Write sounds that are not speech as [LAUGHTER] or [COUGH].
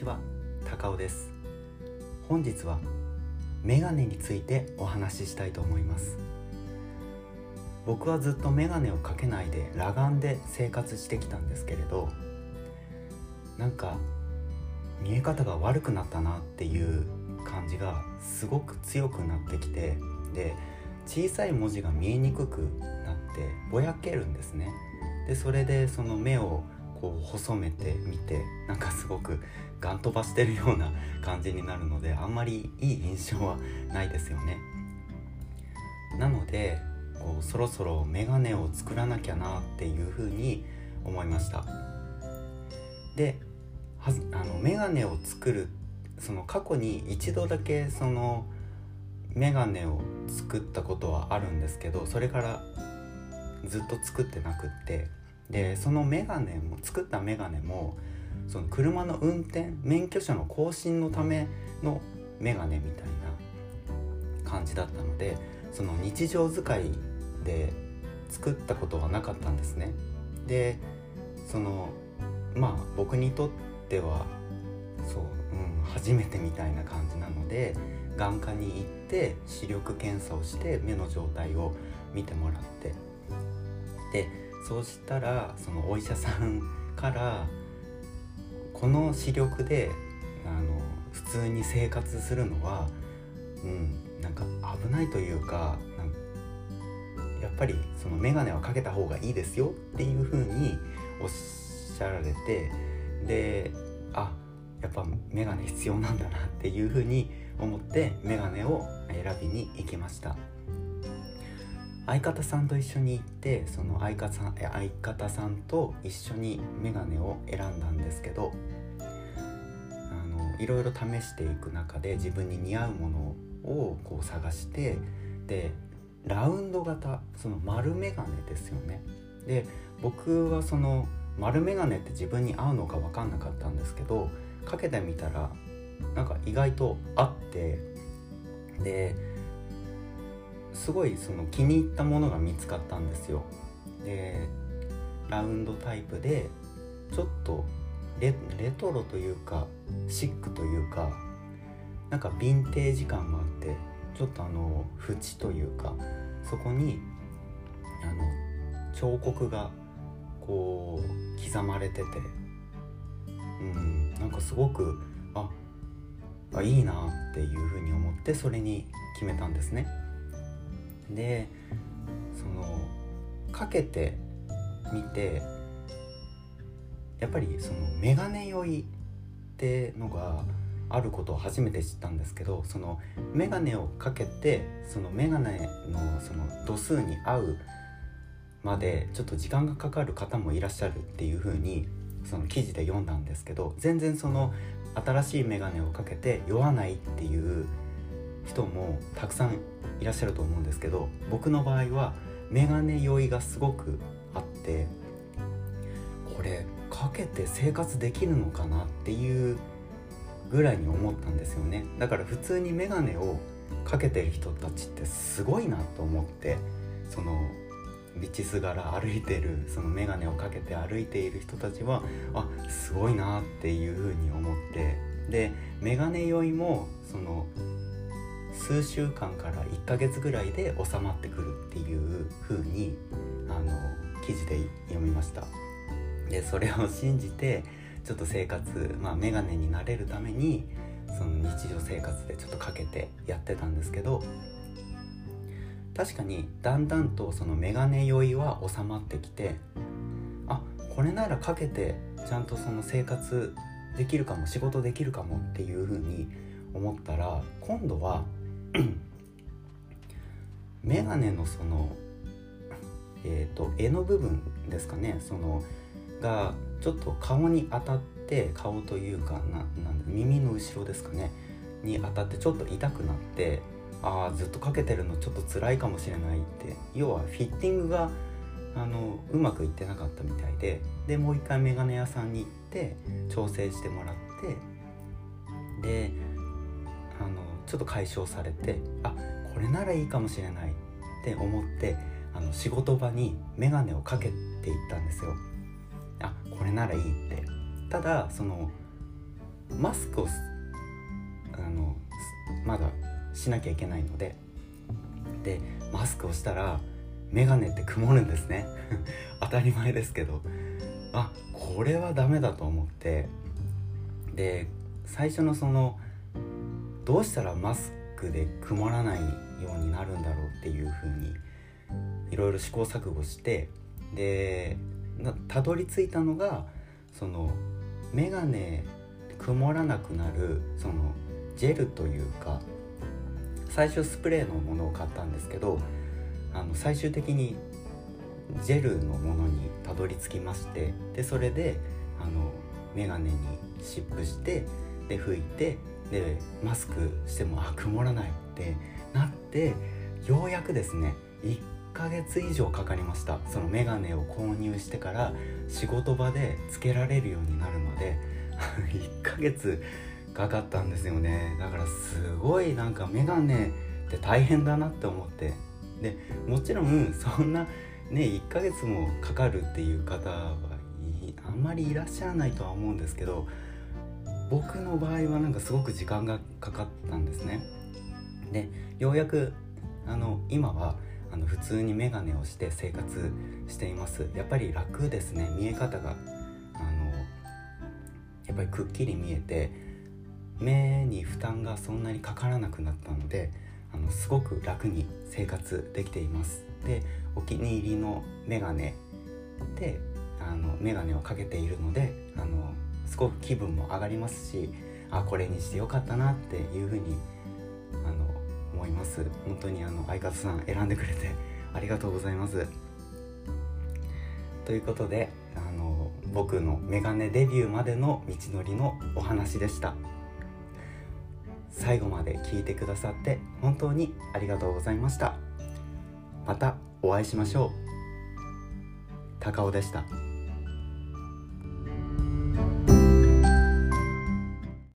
ちは高尾です。本日はメガネについてお話ししたいと思います。僕はずっとメガネをかけないで裸眼で生活してきたんですけれどなんか見え方が悪くなったなっていう感じがすごく強くなってきてで小さい文字が見えにくくなってぼやけるんですね。でそれでその目をこう細めてみてなんかすごくガン飛ばしてるような感じになるのであんまりいい印象はないですよね。なのでこうそろそろメガネを作らなきゃなっていうふうに思いました。ではあのメガネを作るその過去に一度だけそのメガネを作ったことはあるんですけどそれからずっと作ってなくって。でそのメガネも作ったメガネもその車の運転免許証の更新のためのメガネみたいな感じだったのでその日常使いで作ったことはなかったんですね。でそのまあ僕にとってはそう、うん、初めてみたいな感じなので眼科に行って視力検査をして目の状態を見てもらって。でそうしたらそのお医者さんからこの視力であの普通に生活するのは、うん、なんか危ないというかやっぱりその眼鏡はかけた方がいいですよっていう風におっしゃられてであやっぱ眼鏡必要なんだなっていう風に思って眼鏡を選びに行きました。相方さんと一緒に行ってその相方さん相方さんと一緒にメガネを選んだんですけどいろいろ試していく中で自分に似合うものをこう探してでラウンド型その丸メガネですよね。で僕はその丸メガネって自分に合うのか分かんなかったんですけどかけてみたらなんか意外と合ってですごいその気に入ったものが見つかったんですよ。でラウンドタイプでちょっとレトロというかシックというかなんかヴィンテージ感もあってちょっとあの縁というかそこにあの彫刻がこう刻まれててうんなんかすごくああいいなっていうふうに思ってそれに決めたんですね。でそのかけてみてやっぱりそのメガネ酔いってのがあることを初めて知ったんですけどそのメガネをかけてそのメガネのその度数に合うまでちょっと時間がかかる方もいらっしゃるっていう風にその記事で読んだんですけど全然その新しいメガネをかけて酔わないっていう人もたくさんいらっしゃると思うんですけど僕の場合はメガネ酔いがすごくあってこれかけて生活できるのかなっていうぐらいに思ったんですよね。だから普通にメガネをかけてる人たちってすごいなと思ってその道すがら歩いてるその眼鏡をかけて歩いている人たちはあすごいなっていうふうに思ってで眼鏡酔いもその数週間から1ヶ月ぐらいで収まってくるっていう風にあの記事で読みました。でそれを信じてちょっと生活まあメガネになれるためにその日常生活でちょっとかけてやってたんですけど確かにだんだんとそのメガネ酔いは収まってきてあこれならかけてちゃんとその生活できるかも仕事できるかもっていう風に思ったら今度は [CLEARS THROAT] メガネのそのえっ、ー、と柄の部分ですかねそのがちょっと顔に当たって顔というかななん耳の後ろですかね。に当たってちょっと痛くなってああずっとかけてるのちょっと辛いかもしれないって。要はフィッティングがあのうまくいってなかったみたいで。でもう一回メガネ屋さんに行って調整してもらってであのちょっと解消されてあこれならいいかもしれないって思ってあの仕事場に眼鏡をかけていったんですよ。れならいいって。ただそのマスクをあのまだしなきゃいけないので。でマスクをしたら眼鏡って曇るんですね。[LAUGHS] 当たり前ですけど。あこれはダメだと思って。で最初のそのどうしたらマスクで曇らないようになるんだろうっていう風にいろいろ試行錯誤して。でたどり着いたのがその眼鏡曇らなくなるそのジェルというか最初スプレーのものを買ったんですけどあの最終的にジェルのものにたどり着きましてでそれであの眼鏡に湿布してで拭いてでマスクしてもあ曇らないってなってようやくですね1ヶ月以上かかりました。その眼鏡を購入してから仕事場でつけられるようになるまで [LAUGHS] 1ヶ月かかったんですよね。だからすごいなんか眼鏡って大変だなって思って。でもちろんそんなね1ヶ月もかかるっていう方はあんまりいらっしゃらないとは思うんですけど僕の場合はなんかすごく時間がかかったんですね。でようやくあの今はの普通に眼鏡をして生活しています。やっぱり楽ですね。見え方が。あのやっぱりくっきり見えて目に負担がそんなにかからなくなったのであのすごく楽に生活できています。でお気に入りの眼鏡であの眼鏡をかけているのであのすごく気分も上がりますしあこれにしてよかったなっていうふうにあの思います。本当にあの相方さん選んでくれて [LAUGHS] ありがとうございます。ということであの僕のメガネデビューまでの道のりのお話でした。最後まで聞いてくださって本当にありがとうございました。またお会いしましょう。高尾でした。